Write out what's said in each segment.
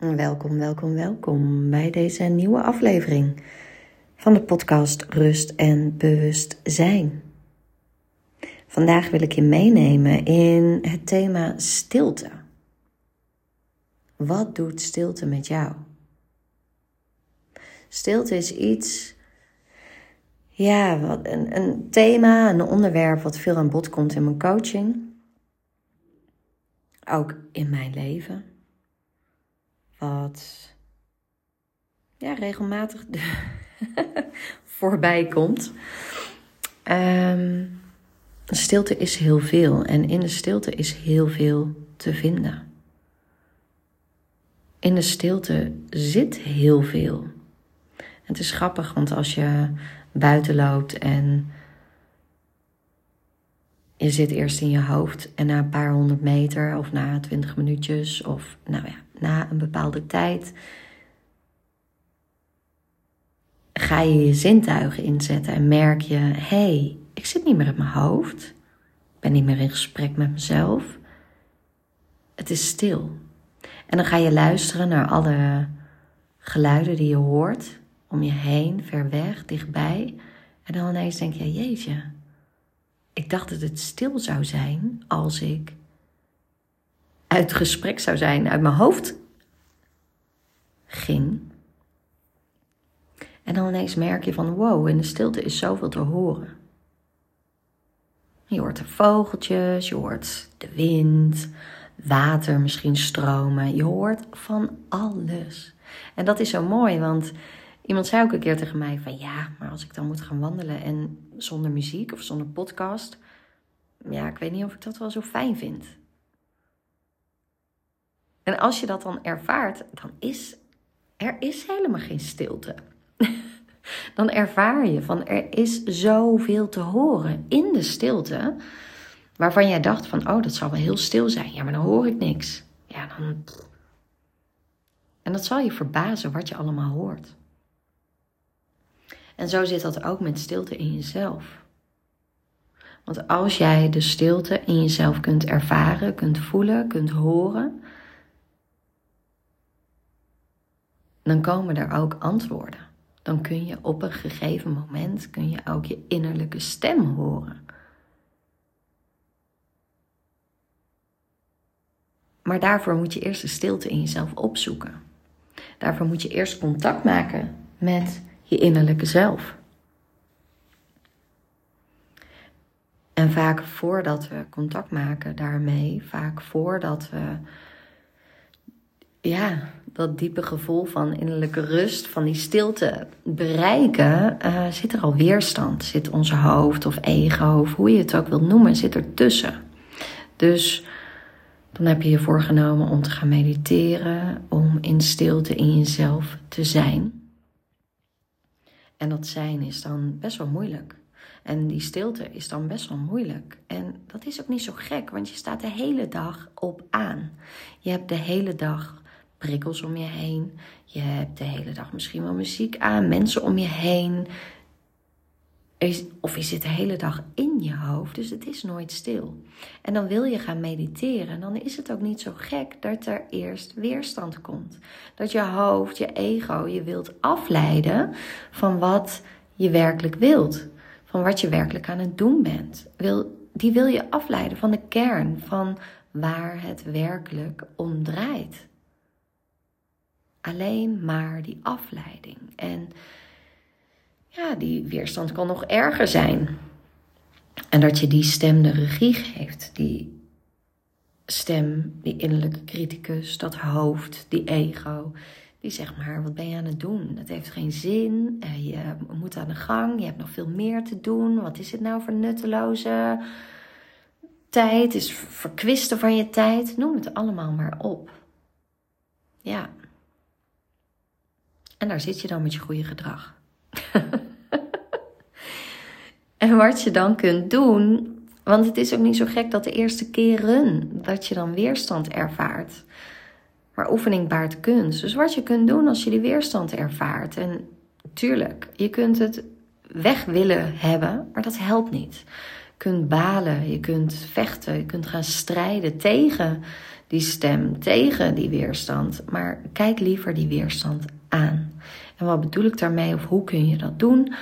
Welkom, welkom, welkom bij deze nieuwe aflevering van de podcast Rust en Bewustzijn. Vandaag wil ik je meenemen in het thema stilte. Wat doet stilte met jou? Stilte is iets, ja, wat, een, een thema, een onderwerp wat veel aan bod komt in mijn coaching. Ook in mijn leven ja, regelmatig voorbij komt. Um, stilte is heel veel en in de stilte is heel veel te vinden. In de stilte zit heel veel. het is grappig, want als je buiten loopt en je zit eerst in je hoofd en na een paar honderd meter of na twintig minuutjes of nou ja, na een bepaalde tijd ga je je zintuigen inzetten en merk je: hé, hey, ik zit niet meer in mijn hoofd, ik ben niet meer in gesprek met mezelf. Het is stil. En dan ga je luisteren naar alle geluiden die je hoort om je heen, ver weg, dichtbij. En dan ineens denk je: jeetje, ik dacht dat het stil zou zijn als ik uit gesprek zou zijn, uit mijn hoofd ging. En dan ineens merk je van wow, in de stilte is zoveel te horen. Je hoort de vogeltjes, je hoort de wind, water misschien stromen. Je hoort van alles. En dat is zo mooi, want iemand zei ook een keer tegen mij van ja, maar als ik dan moet gaan wandelen en zonder muziek of zonder podcast, ja, ik weet niet of ik dat wel zo fijn vind. En als je dat dan ervaart, dan is er is helemaal geen stilte. dan ervaar je van er is zoveel te horen in de stilte, waarvan jij dacht van oh dat zal wel heel stil zijn. Ja, maar dan hoor ik niks. Ja, dan. En dat zal je verbazen wat je allemaal hoort. En zo zit dat ook met stilte in jezelf. Want als jij de stilte in jezelf kunt ervaren, kunt voelen, kunt horen, dan komen er ook antwoorden. Dan kun je op een gegeven moment kun je ook je innerlijke stem horen. Maar daarvoor moet je eerst de stilte in jezelf opzoeken. Daarvoor moet je eerst contact maken met je innerlijke zelf. En vaak voordat we contact maken daarmee, vaak voordat we ja, dat diepe gevoel van innerlijke rust, van die stilte bereiken, uh, zit er al weerstand. Zit onze hoofd of ego, of hoe je het ook wilt noemen, zit er tussen. Dus dan heb je je voorgenomen om te gaan mediteren, om in stilte in jezelf te zijn. En dat zijn is dan best wel moeilijk. En die stilte is dan best wel moeilijk. En dat is ook niet zo gek, want je staat de hele dag op aan. Je hebt de hele dag prikkels om je heen. Je hebt de hele dag misschien wel muziek aan, mensen om je heen. Of je zit de hele dag in je hoofd, dus het is nooit stil. En dan wil je gaan mediteren, en dan is het ook niet zo gek dat er eerst weerstand komt. Dat je hoofd, je ego, je wilt afleiden van wat je werkelijk wilt. Van wat je werkelijk aan het doen bent. Die wil je afleiden van de kern, van waar het werkelijk om draait alleen maar die afleiding. En ja, die weerstand kan nog erger zijn. En dat je die stem de regie geeft, die stem, die innerlijke criticus, dat hoofd, die ego, die zegt maar, wat ben je aan het doen? Dat heeft geen zin, eh, je moet aan de gang, je hebt nog veel meer te doen. Wat is het nou voor nutteloze tijd? Is verkwisten van je tijd? Noem het allemaal maar op. Ja, en daar zit je dan met je goede gedrag. en wat je dan kunt doen, want het is ook niet zo gek dat de eerste keren dat je dan weerstand ervaart. Maar oefening baart kunst. Dus wat je kunt doen als je die weerstand ervaart. En tuurlijk, je kunt het weg willen hebben, maar dat helpt niet. kunt balen, je kunt vechten, je kunt gaan strijden tegen die stem, tegen die weerstand. Maar kijk liever die weerstand aan. En wat bedoel ik daarmee of hoe kun je dat doen?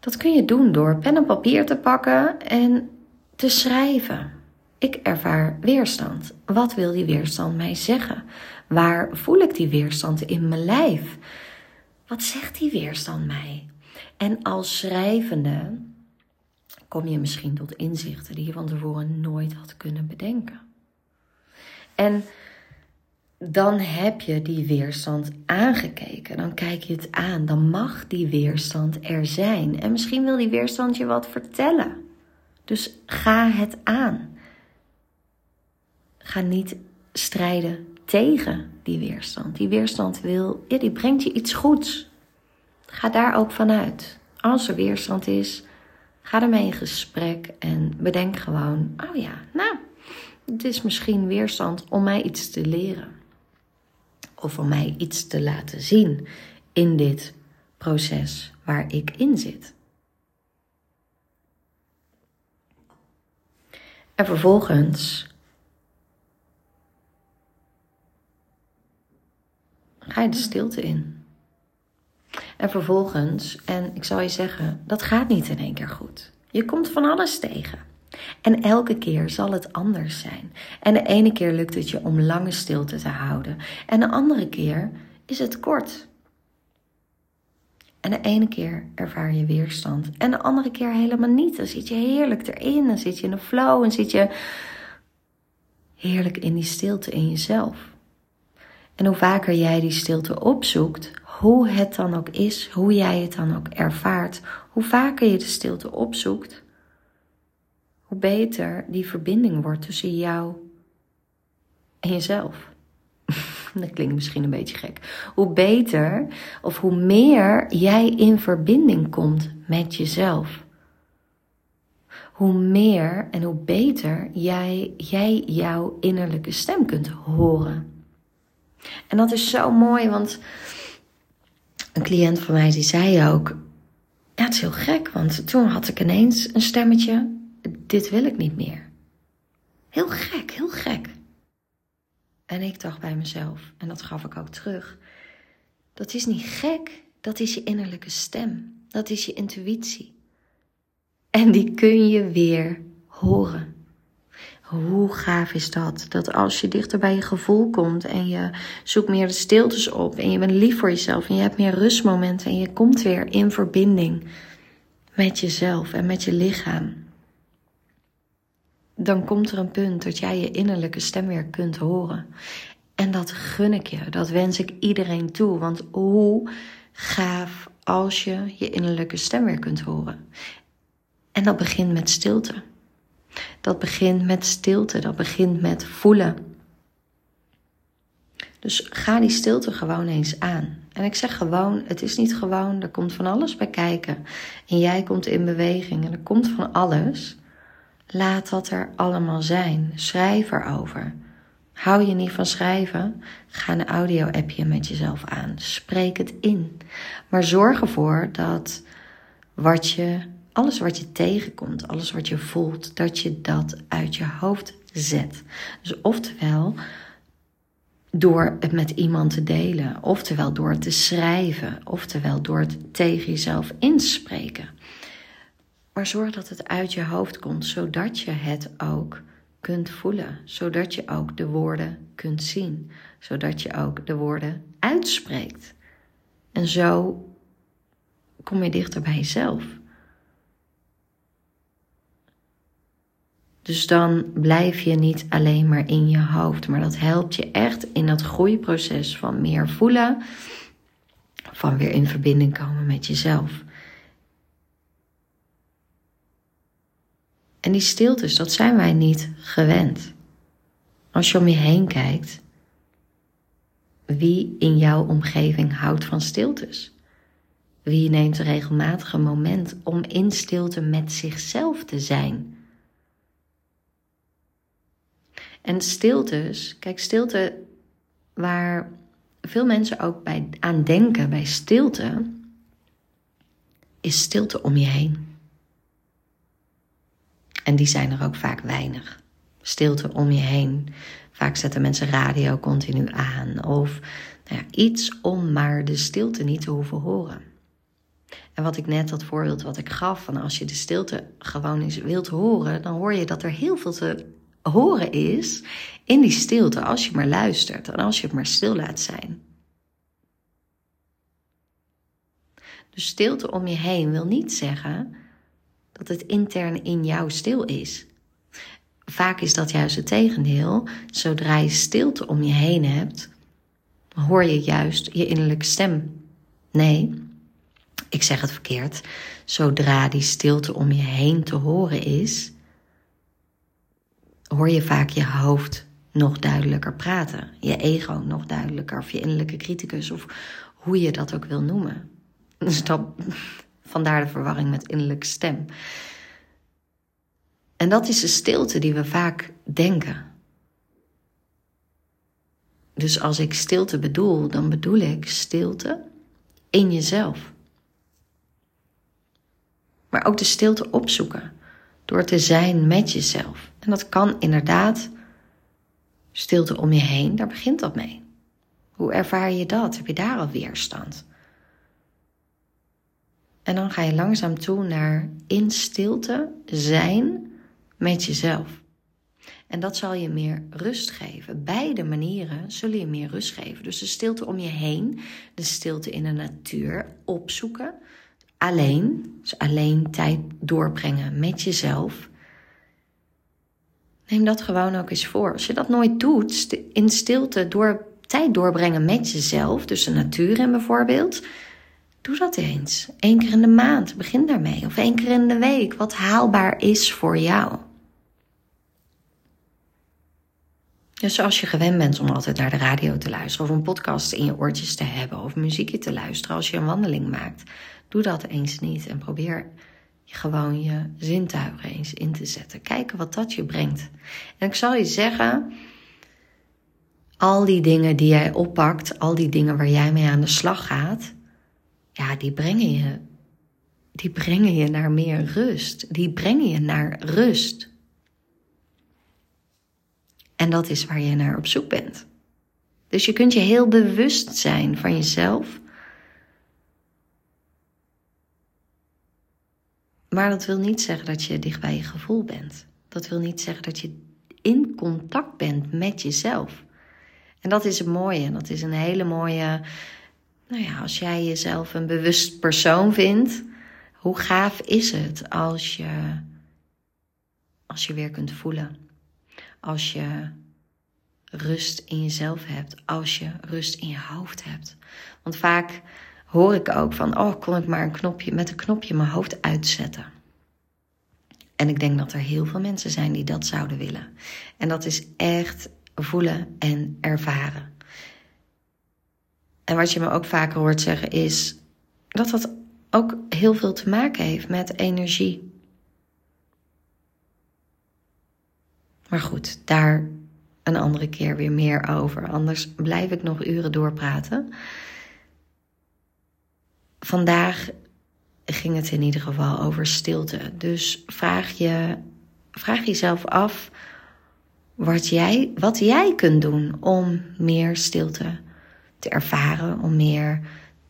Dat kun je doen door pen en papier te pakken en te schrijven. Ik ervaar weerstand. Wat wil die weerstand mij zeggen? Waar voel ik die weerstand in mijn lijf? Wat zegt die weerstand mij? En als schrijvende kom je misschien tot inzichten die je van tevoren nooit had kunnen bedenken. En dan heb je die weerstand aangekeken. Dan kijk je het aan. Dan mag die weerstand er zijn. En misschien wil die weerstand je wat vertellen. Dus ga het aan. Ga niet strijden tegen die weerstand. Die weerstand wil, die brengt je iets goeds. Ga daar ook vanuit. Als er weerstand is, ga ermee in gesprek en bedenk gewoon: oh ja, nou, het is misschien weerstand om mij iets te leren. Of om mij iets te laten zien in dit proces waar ik in zit. En vervolgens ga je de stilte in. En vervolgens, en ik zal je zeggen, dat gaat niet in één keer goed. Je komt van alles tegen. En elke keer zal het anders zijn. En de ene keer lukt het je om lange stilte te houden. En de andere keer is het kort. En de ene keer ervaar je weerstand. En de andere keer helemaal niet. Dan zit je heerlijk erin. Dan zit je in een flow. En zit je heerlijk in die stilte in jezelf. En hoe vaker jij die stilte opzoekt, hoe het dan ook is, hoe jij het dan ook ervaart, hoe vaker je de stilte opzoekt, hoe beter die verbinding wordt tussen jou en jezelf. Dat klinkt misschien een beetje gek. Hoe beter of hoe meer jij in verbinding komt met jezelf. Hoe meer en hoe beter jij, jij jouw innerlijke stem kunt horen. En dat is zo mooi, want een cliënt van mij die zei ook: Ja, het is heel gek, want toen had ik ineens een stemmetje: Dit wil ik niet meer. Heel gek, heel gek. En ik dacht bij mezelf, en dat gaf ik ook terug: Dat is niet gek, dat is je innerlijke stem, dat is je intuïtie. En die kun je weer horen. Hoe gaaf is dat? Dat als je dichter bij je gevoel komt en je zoekt meer de stiltes op en je bent lief voor jezelf en je hebt meer rustmomenten en je komt weer in verbinding met jezelf en met je lichaam. Dan komt er een punt dat jij je innerlijke stem weer kunt horen. En dat gun ik je, dat wens ik iedereen toe. Want hoe gaaf als je je innerlijke stem weer kunt horen. En dat begint met stilte. Dat begint met stilte, dat begint met voelen. Dus ga die stilte gewoon eens aan. En ik zeg gewoon, het is niet gewoon, er komt van alles bij kijken. En jij komt in beweging en er komt van alles. Laat dat er allemaal zijn. Schrijf erover. Hou je niet van schrijven? Ga een audio-appje met jezelf aan. Spreek het in. Maar zorg ervoor dat wat je alles wat je tegenkomt, alles wat je voelt, dat je dat uit je hoofd zet. Dus oftewel door het met iemand te delen, oftewel door het te schrijven, oftewel door het tegen jezelf inspreken. Maar zorg dat het uit je hoofd komt, zodat je het ook kunt voelen, zodat je ook de woorden kunt zien, zodat je ook de woorden uitspreekt. En zo kom je dichter bij jezelf. Dus dan blijf je niet alleen maar in je hoofd, maar dat helpt je echt in dat groeiproces van meer voelen, van weer in verbinding komen met jezelf. En die stiltes, dat zijn wij niet gewend. Als je om je heen kijkt, wie in jouw omgeving houdt van stiltes? Wie neemt regelmatig een moment om in stilte met zichzelf te zijn? En stiltes, kijk, stilte waar veel mensen ook bij, aan denken bij stilte, is stilte om je heen. En die zijn er ook vaak weinig. Stilte om je heen. Vaak zetten mensen radio continu aan. Of nou ja, iets om maar de stilte niet te hoeven horen. En wat ik net, dat voorbeeld wat ik gaf, van als je de stilte gewoon eens wilt horen, dan hoor je dat er heel veel te horen is in die stilte als je maar luistert en als je het maar stil laat zijn. Dus stilte om je heen wil niet zeggen dat het intern in jou stil is. Vaak is dat juist het tegendeel. Zodra je stilte om je heen hebt, hoor je juist je innerlijke stem. Nee, ik zeg het verkeerd. Zodra die stilte om je heen te horen is, hoor je vaak je hoofd nog duidelijker praten. Je ego nog duidelijker, of je innerlijke criticus, of hoe je dat ook wil noemen. Dus dat, vandaar de verwarring met innerlijke stem. En dat is de stilte die we vaak denken. Dus als ik stilte bedoel, dan bedoel ik stilte in jezelf. Maar ook de stilte opzoeken door te zijn met jezelf. En dat kan inderdaad stilte om je heen, daar begint dat mee. Hoe ervaar je dat? Heb je daar al weerstand? En dan ga je langzaam toe naar in stilte zijn met jezelf. En dat zal je meer rust geven. Beide manieren zullen je meer rust geven. Dus de stilte om je heen, de stilte in de natuur opzoeken. Alleen, dus alleen tijd doorbrengen met jezelf. Neem dat gewoon ook eens voor. Als je dat nooit doet, in stilte door tijd doorbrengen met jezelf, dus de natuur in bijvoorbeeld, doe dat eens. Eén keer in de maand, begin daarmee. Of één keer in de week, wat haalbaar is voor jou. Dus als je gewend bent om altijd naar de radio te luisteren, of een podcast in je oortjes te hebben, of muziekje te luisteren als je een wandeling maakt, doe dat eens niet en probeer gewoon je zintuigen eens in te zetten. Kijken wat dat je brengt. En ik zal je zeggen, al die dingen die jij oppakt, al die dingen waar jij mee aan de slag gaat, ja, die brengen je, die brengen je naar meer rust. Die brengen je naar rust. En dat is waar je naar op zoek bent. Dus je kunt je heel bewust zijn van jezelf. Maar dat wil niet zeggen dat je dicht bij je gevoel bent. Dat wil niet zeggen dat je in contact bent met jezelf. En dat is een mooie. Dat is een hele mooie. Nou ja, als jij jezelf een bewust persoon vindt, hoe gaaf is het als je, als je weer kunt voelen? Als je rust in jezelf hebt, als je rust in je hoofd hebt. Want vaak hoor ik ook van, oh, kon ik maar een knopje, met een knopje mijn hoofd uitzetten. En ik denk dat er heel veel mensen zijn die dat zouden willen. En dat is echt voelen en ervaren. En wat je me ook vaker hoort zeggen is dat dat ook heel veel te maken heeft met energie. Maar goed, daar een andere keer weer meer over. Anders blijf ik nog uren doorpraten. Vandaag ging het in ieder geval over stilte. Dus vraag, je, vraag jezelf af wat jij, wat jij kunt doen om meer stilte te ervaren, om meer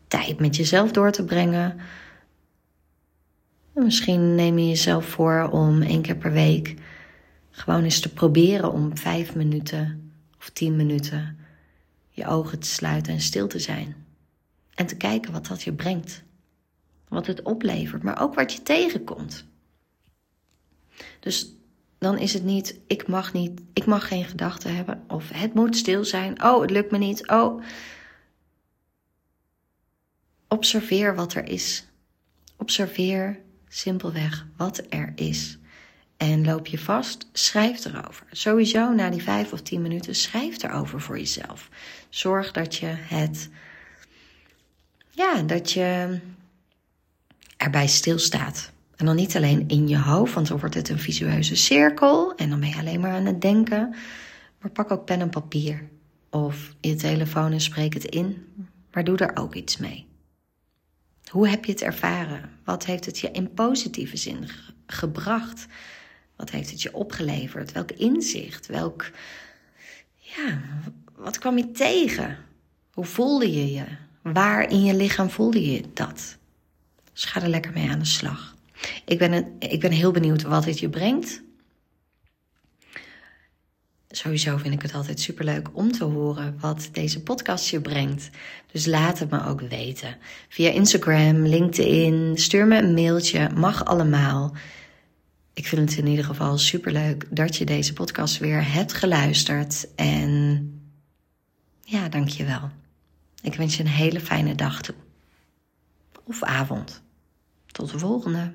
tijd met jezelf door te brengen. Misschien neem je jezelf voor om één keer per week gewoon eens te proberen om vijf minuten of tien minuten je ogen te sluiten en stil te zijn. En te kijken wat dat je brengt. Wat het oplevert, maar ook wat je tegenkomt. Dus dan is het niet, ik mag niet, ik mag geen gedachten hebben. Of het moet stil zijn. Oh, het lukt me niet. Oh. Observeer wat er is. Observeer simpelweg wat er is. En loop je vast, schrijf erover. Sowieso na die vijf of tien minuten, schrijf erover voor jezelf. Zorg dat je het, ja, dat je erbij stilstaat. En dan niet alleen in je hoofd, want dan wordt het een visueuze cirkel en dan ben je alleen maar aan het denken. Maar pak ook pen en papier of je telefoon en spreek het in, maar doe er ook iets mee. Hoe heb je het ervaren? Wat heeft het je in positieve zin gebracht? Wat heeft het je opgeleverd? Welk inzicht? Welk, ja, wat kwam je tegen? Hoe voelde je je? Waar in je lichaam voelde je dat? Dus ga er lekker mee aan de slag. Ik ben, een, ik ben heel benieuwd wat dit je brengt. Sowieso vind ik het altijd superleuk om te horen wat deze podcast je brengt. Dus laat het me ook weten. Via Instagram, LinkedIn, stuur me een mailtje, mag allemaal. Ik vind het in ieder geval superleuk dat je deze podcast weer hebt geluisterd. En ja, dankjewel. Ik wens je een hele fijne dag toe. Of avond. Tot de volgende.